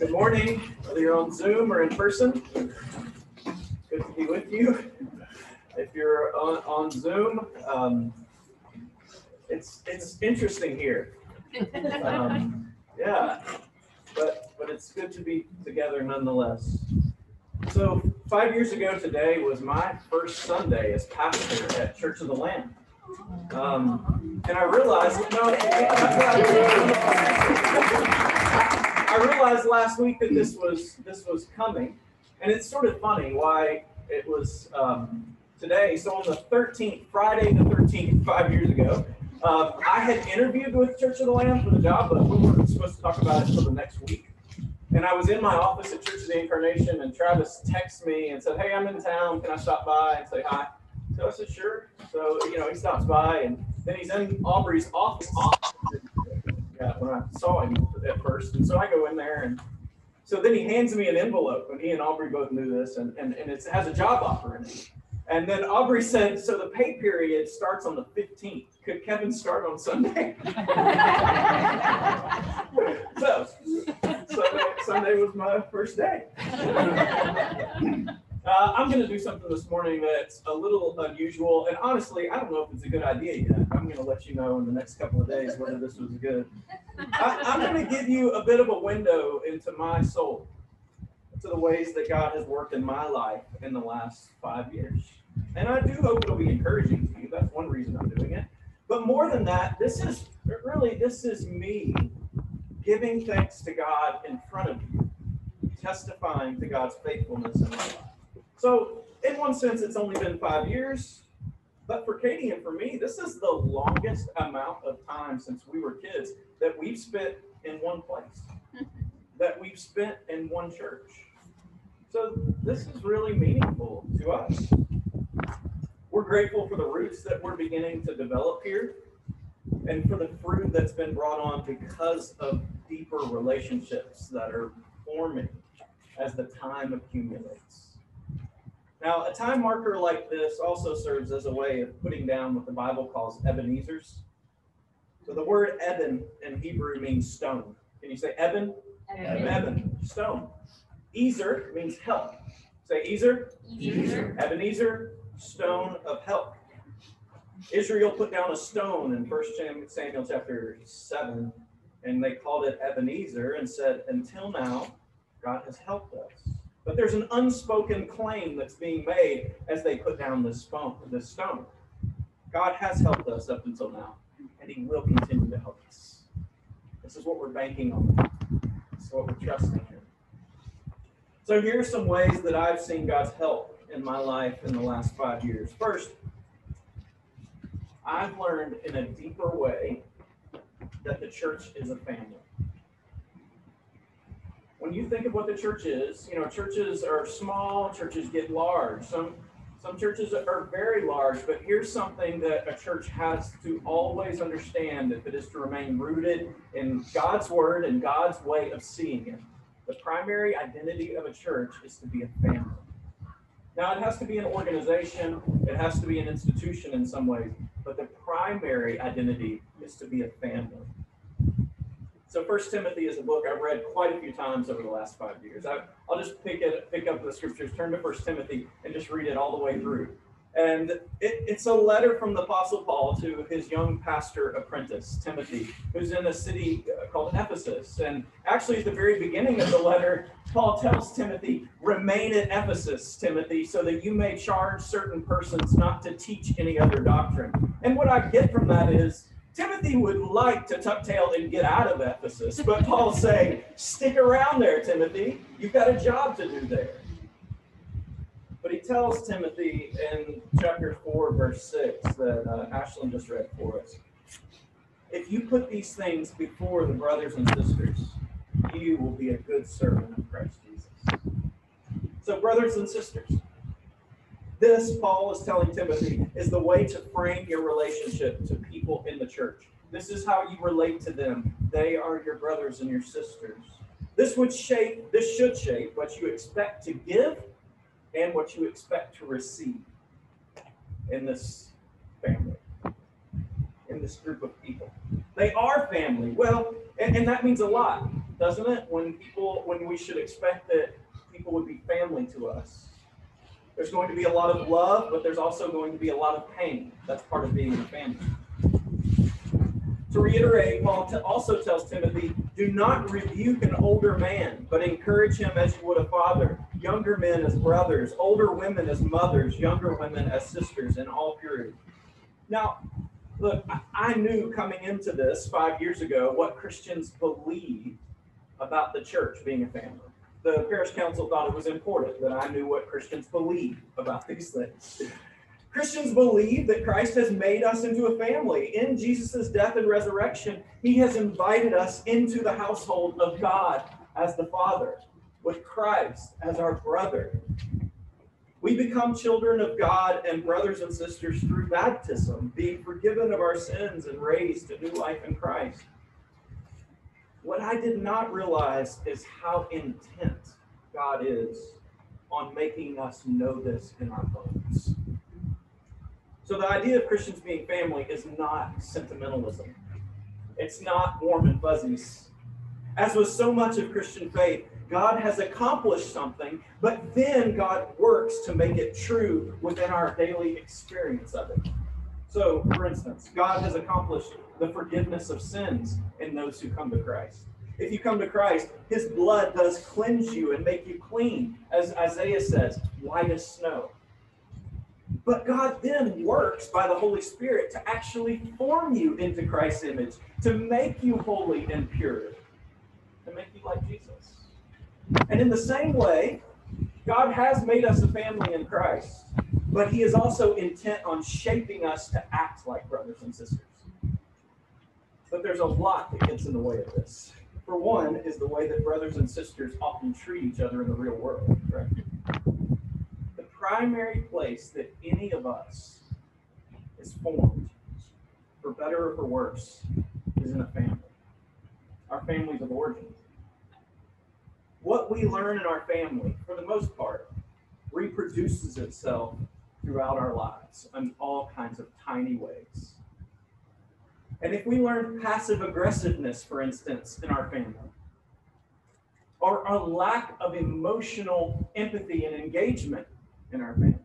Good morning, whether you're on Zoom or in person. Good to be with you. If you're on, on Zoom, um, it's it's interesting here. Um, yeah, but but it's good to be together nonetheless. So five years ago today was my first Sunday as pastor at Church of the Lamb. Um, and I realized, no, I realized last week that this was this was coming, and it's sort of funny why it was um, today. So on the 13th, Friday the 13th, five years ago, uh, I had interviewed with Church of the Lamb for the job, but we weren't supposed to talk about it until the next week. And I was in my office at Church of the Incarnation, and Travis texted me and said, "Hey, I'm in town. Can I stop by and say hi?" So I said, "Sure." So you know, he stops by, and then he's in Aubrey's office when I saw him at first. And so I go in there and so then he hands me an envelope and he and Aubrey both knew this and, and, and it has a job offer in it. And then Aubrey said, so the pay period starts on the 15th. Could Kevin start on Sunday? so Sunday, Sunday was my first day. Uh, I'm going to do something this morning that's a little unusual, and honestly, I don't know if it's a good idea yet. I'm going to let you know in the next couple of days whether this was good. I, I'm going to give you a bit of a window into my soul, to the ways that God has worked in my life in the last five years. And I do hope it'll be encouraging to you. That's one reason I'm doing it. But more than that, this is really this is me giving thanks to God in front of you, testifying to God's faithfulness in my life. So, in one sense, it's only been five years. But for Katie and for me, this is the longest amount of time since we were kids that we've spent in one place, that we've spent in one church. So, this is really meaningful to us. We're grateful for the roots that we're beginning to develop here and for the fruit that's been brought on because of deeper relationships that are forming as the time accumulates. Now, a time marker like this also serves as a way of putting down what the Bible calls Ebenezer's. So the word Eben in Hebrew means stone. Can you say Eben? Eben, Eben stone. Ezer means help. Say Ezer. Ezer. Ebenezer, stone of help. Israel put down a stone in 1 Samuel chapter 7, and they called it Ebenezer and said, Until now, God has helped us. But there's an unspoken claim that's being made as they put down this stone. God has helped us up until now, and He will continue to help us. This is what we're banking on. This is what we're trusting in. So here's some ways that I've seen God's help in my life in the last five years. First, I've learned in a deeper way that the church is a family when you think of what the church is, you know, churches are small, churches get large. Some some churches are very large, but here's something that a church has to always understand if it is to remain rooted in God's word and God's way of seeing it. The primary identity of a church is to be a family. Now, it has to be an organization, it has to be an institution in some ways, but the primary identity is to be a family. So First Timothy is a book I've read quite a few times over the last five years. I, will just pick it, pick up the scriptures, turn to First Timothy, and just read it all the way through. And it, it's a letter from the Apostle Paul to his young pastor apprentice, Timothy, who's in a city uh, called Ephesus. And actually, at the very beginning of the letter, Paul tells Timothy, Remain at Ephesus, Timothy, so that you may charge certain persons not to teach any other doctrine. And what I get from that is, Timothy would like to tuck tail and get out of Ephesus, but Paul's saying, stick around there, Timothy. You've got a job to do there. But he tells Timothy in chapter 4, verse 6, that uh, Ashlyn just read for us. If you put these things before the brothers and sisters, you will be a good servant of Christ Jesus. So, brothers and sisters, this, Paul is telling Timothy, is the way to frame your relationship to people in the church. This is how you relate to them. They are your brothers and your sisters. This would shape, this should shape what you expect to give and what you expect to receive in this family, in this group of people. They are family. Well, and, and that means a lot. doesn't it? When people, when we should expect that people would be family to us. There's going to be a lot of love, but there's also going to be a lot of pain. That's part of being a family. To reiterate, Paul also tells Timothy, do not rebuke an older man, but encourage him as you would a father, younger men as brothers, older women as mothers, younger women as sisters in all purity. Now, look, I knew coming into this five years ago what Christians believe about the church being a family. The parish council thought it was important that I knew what Christians believe about these things. Christians believe that Christ has made us into a family. In Jesus' death and resurrection, he has invited us into the household of God as the Father, with Christ as our brother. We become children of God and brothers and sisters through baptism, being forgiven of our sins and raised to new life in Christ. What I did not realize is how intent God is on making us know this in our bones. So the idea of Christians being family is not sentimentalism. It's not warm and fuzzies. As with so much of Christian faith, God has accomplished something, but then God works to make it true within our daily experience of it. So, for instance, God has accomplished the forgiveness of sins in those who come to Christ. If you come to Christ, his blood does cleanse you and make you clean, as Isaiah says, white as snow. But God then works by the Holy Spirit to actually form you into Christ's image, to make you holy and pure, to make you like Jesus. And in the same way, God has made us a family in Christ, but He is also intent on shaping us to act like brothers and sisters. But there's a lot that gets in the way of this. For one, is the way that brothers and sisters often treat each other in the real world? The primary place that any of us is formed, for better or for worse, is in a family. Our families of origin. What we learn in our family, for the most part, reproduces itself throughout our lives in all kinds of tiny ways. And if we learn passive aggressiveness, for instance, in our family, or a lack of emotional empathy and engagement in our families.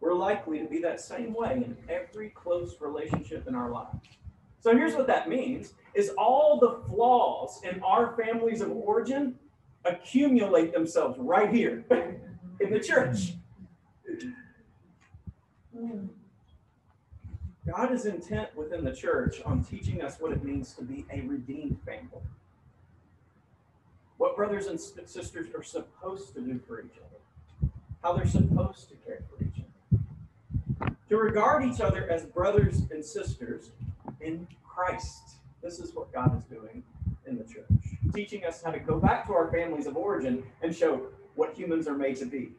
We're likely to be that same way in every close relationship in our lives. So here's what that means is all the flaws in our families of origin accumulate themselves right here in the church. Hmm. God is intent within the church on teaching us what it means to be a redeemed family. What brothers and sisters are supposed to do for each other how they're supposed to care for each other. To regard each other as brothers and sisters in Christ. This is what God is doing in the church, teaching us how to go back to our families of origin and show what humans are made to be.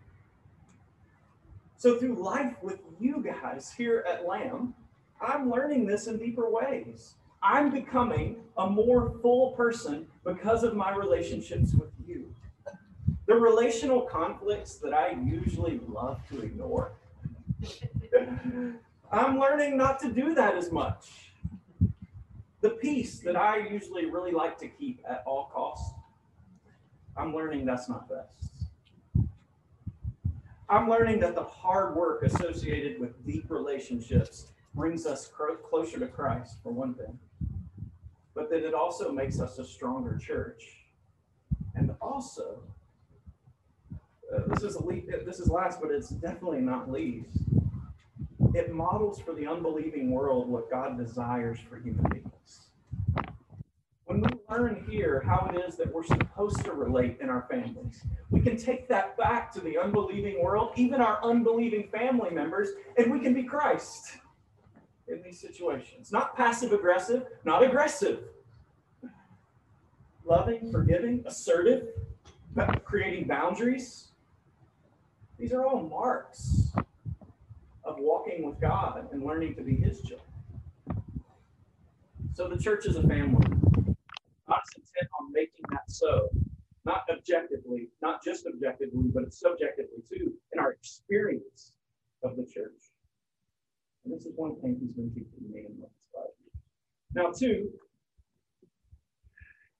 So, through life with you guys here at Lamb, I'm learning this in deeper ways. I'm becoming a more full person because of my relationships with you. The relational conflicts that I usually love to ignore, I'm learning not to do that as much. The peace that I usually really like to keep at all costs, I'm learning that's not best. I'm learning that the hard work associated with deep relationships brings us closer to Christ, for one thing, but that it also makes us a stronger church. And also, uh, this is le- this is last, but it's definitely not least. It models for the unbelieving world what God desires for human beings. When we learn here how it is that we're supposed to relate in our families, we can take that back to the unbelieving world, even our unbelieving family members, and we can be Christ these situations. Not passive aggressive, not aggressive. Loving, forgiving, assertive, creating boundaries, these are all marks of walking with God and learning to be His children. So the church is a family. God's intent on making that so, not objectively, not just objectively, but subjectively too, in our experience of the church. And this is one thing He's been teaching me in the. Now, two,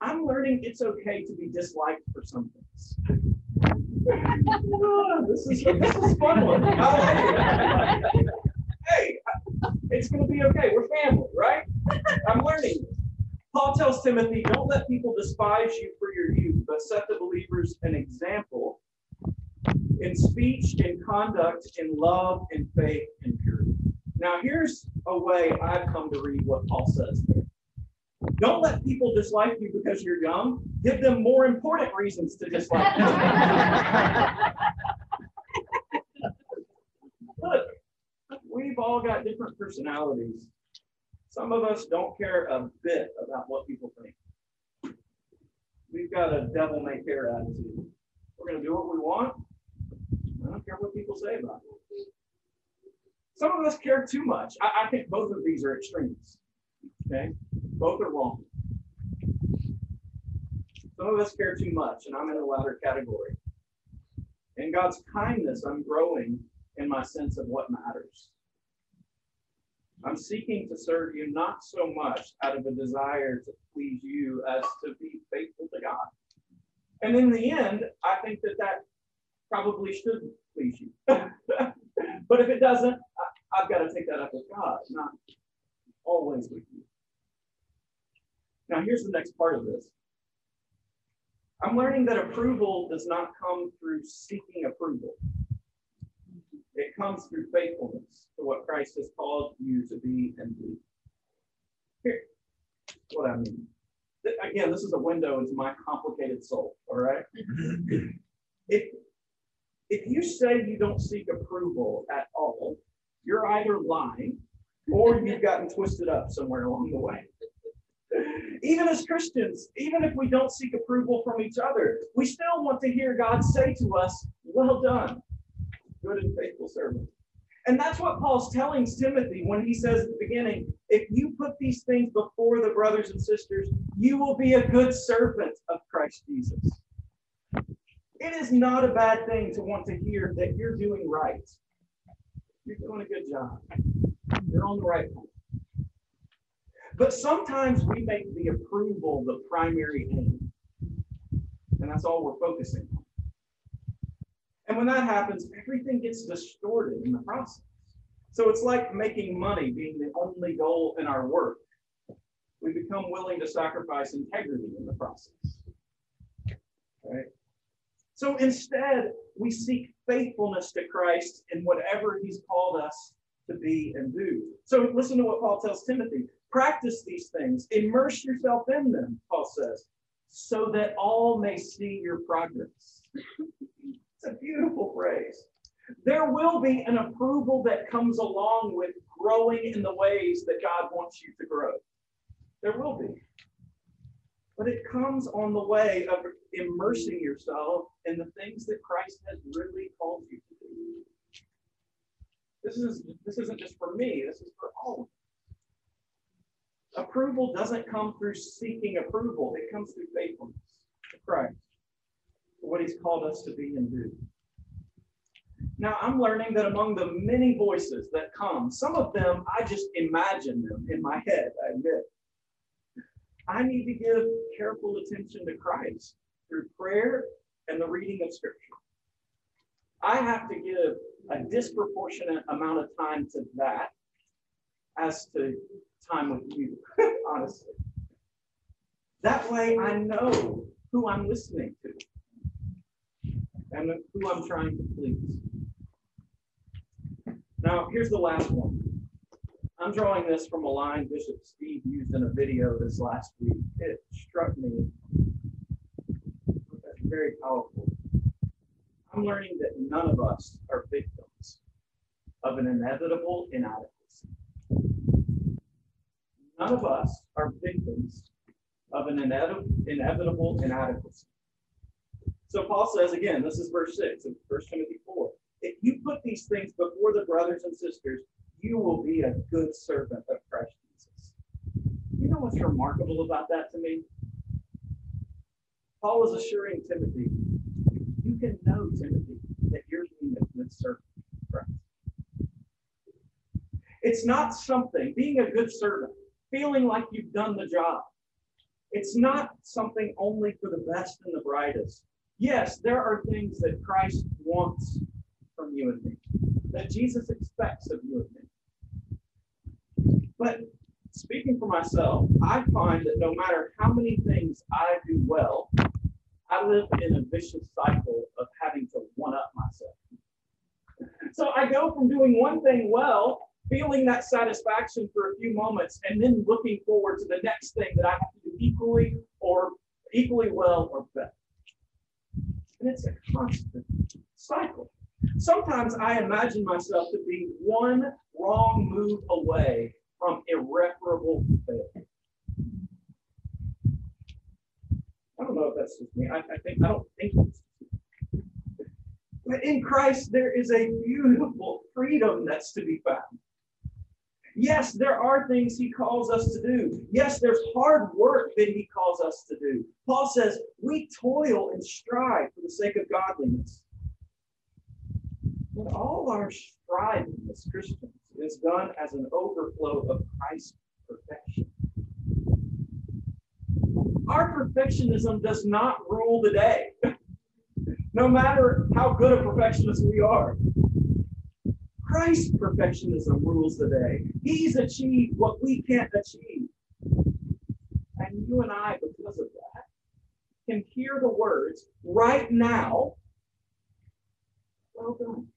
I'm learning it's okay to be disliked for some things. this is this is fun one. hey, it's going to be okay. We're family, right? I'm learning. Paul tells Timothy, don't let people despise you for your youth, but set the believers an example in speech, in conduct, in love, in faith, in purity. Now, here's a way I've come to read what Paul says there. Don't let people dislike you because you're young. Give them more important reasons to dislike you. Look, we've all got different personalities. Some of us don't care a bit about what people think. We've got a devil may care attitude. We're going to do what we want. I don't care what people say about it. Some of us care too much. I, I think both of these are extremes. Okay? Both are wrong. Some of us care too much, and I'm in the latter category. In God's kindness, I'm growing in my sense of what matters. I'm seeking to serve you not so much out of a desire to please you as to be faithful to God. And in the end, I think that that probably should please you. but if it doesn't, I, have got to take that up with God, not always with you. Now, here's the next part of this. I'm learning that approval does not come through seeking approval. It comes through faithfulness to what Christ has called you to be and do. Here, what I mean. Again, this is a window into my complicated soul, all right? Mm-hmm. if, if you say you don't seek approval at all, you're either lying or you've gotten twisted up somewhere along the way. Even as Christians, even if we don't seek approval from each other, we still want to hear God say to us, Well done, good and faithful servant. And that's what Paul's telling Timothy when he says at the beginning, if you put these things before the brothers and sisters, you will be a good servant of Christ Jesus. It is not a bad thing to want to hear that you're doing right. You're doing a good job. You're on the right path. But sometimes we make the approval the primary aim. And that's all we're focusing on. And when that happens, everything gets distorted in the process. So it's like making money being the only goal in our work. We become willing to sacrifice integrity in the process. Right? So instead, we seek faithfulness to Christ in whatever he's called us to be and do. So listen to what Paul tells Timothy. Practice these things, immerse yourself in them, Paul says, so that all may see your progress. It's a beautiful phrase. There will be an approval that comes along with growing in the ways that God wants you to grow. There will be. But it comes on the way of immersing yourself in the things that Christ has really called you to do. This is this isn't just for me, this is for all Approval doesn't come through seeking approval, it comes through faithfulness to Christ what he's called us to be and do. Now, I'm learning that among the many voices that come, some of them I just imagine them in my head, I admit. I need to give careful attention to Christ through prayer and the reading of Scripture. I have to give a disproportionate amount of time to that as to time with you, honestly. That way I know who I'm listening to and who I'm trying to please. Now, here's the last one. I'm drawing this from a line Bishop Steve used in a video this last week. It struck me very powerful. I'm learning that none of us are victims of an inevitable inadequacy. None of us are victims of an inevitable inadequacy. So Paul says again, this is verse 6 of 1 Timothy 4. If you put these things before the brothers and sisters, you will be a good servant of Christ Jesus. You know what's remarkable about that to me? Paul is assuring Timothy, you can know, Timothy, that you're being a good servant of Christ. It's not something, being a good servant, feeling like you've done the job. It's not something only for the best and the brightest. Yes, there are things that Christ wants from you and me, that Jesus expects of you and me. But speaking for myself, I find that no matter how many things I do well, I live in a vicious cycle of having to one up myself. So I go from doing one thing well, feeling that satisfaction for a few moments, and then looking forward to the next thing that I have to do equally or equally well or better. And it's a constant cycle. Sometimes I imagine myself to be one wrong move away from irreparable failure. I don't know if that's just me. I, I think I don't think but in Christ, there is a beautiful freedom that's to be found. Yes, there are things he calls us to do. Yes, there's hard work that he calls us to do. Paul says we toil and strive for the sake of godliness. But all our striving as Christians is done as an overflow of Christ's perfection. Our perfectionism does not rule the day. no matter how good a perfectionist we are. Christ's perfectionism rules the day. He's achieved what we can't achieve. And you and I, because of that, can hear the words right now. Well done.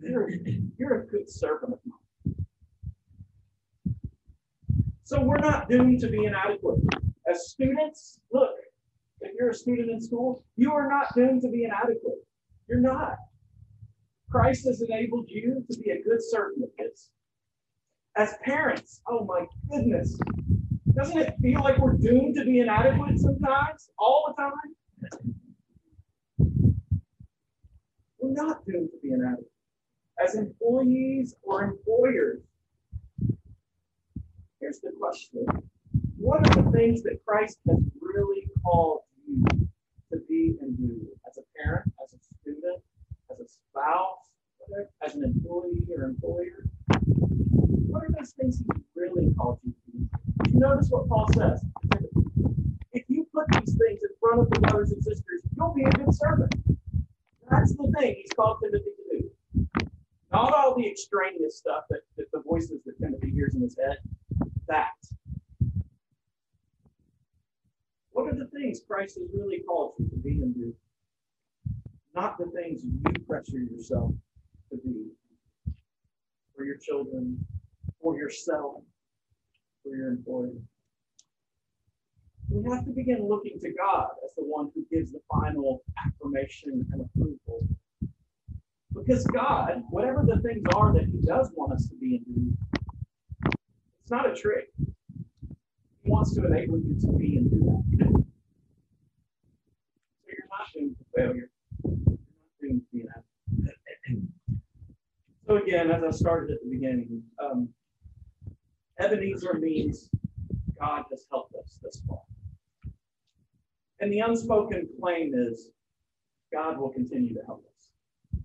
You're, you're a good servant of mine. So we're not doomed to be inadequate. As students, look, if you're a student in school, you are not doomed to be inadequate. You're not. Christ has enabled you to be a good servant of His. As parents, oh my goodness, doesn't it feel like we're doomed to be inadequate sometimes, all the time? We're not doomed to be inadequate. As employees or employers, here's the question What are the things that Christ has really called you to be and do as a parent, as a student, as a spouse, as an employee or employer? What are those things he really called you to do? You notice what Paul says. If you put these things in front of the brothers and sisters, you'll be a good servant. That's the thing he's called Timothy to do. Not all the extraneous stuff that, that the voices that Timothy hears in his head. That. What are the things Christ has really called you to be and do? Not the things you pressure yourself to be for your children, for yourself, for your employer. We have to begin looking to God as the one who gives the final affirmation and approval. Because God, whatever the things are that He does want us to be and do, it's not a trick He wants to enable you to be and do that. So you're not doomed to failure. You're not doomed to be an So again, as I started at the beginning, um, Ebenezer means God has helped us this far. And the unspoken claim is God will continue to help us.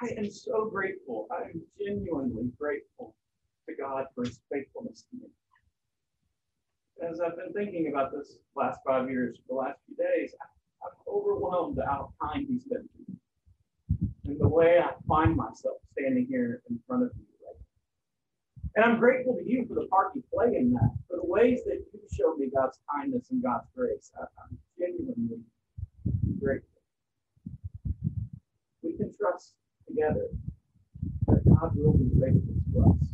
I am so grateful. I am genuinely grateful to God for his faithfulness to me as I've been thinking about this last five years, the last few days, I'm overwhelmed at how kind he's been to me. And the way I find myself standing here in front of you. And I'm grateful to you for the part you play in that, for the ways that you show me God's kindness and God's grace. I'm genuinely grateful. We can trust together that God will be faithful to us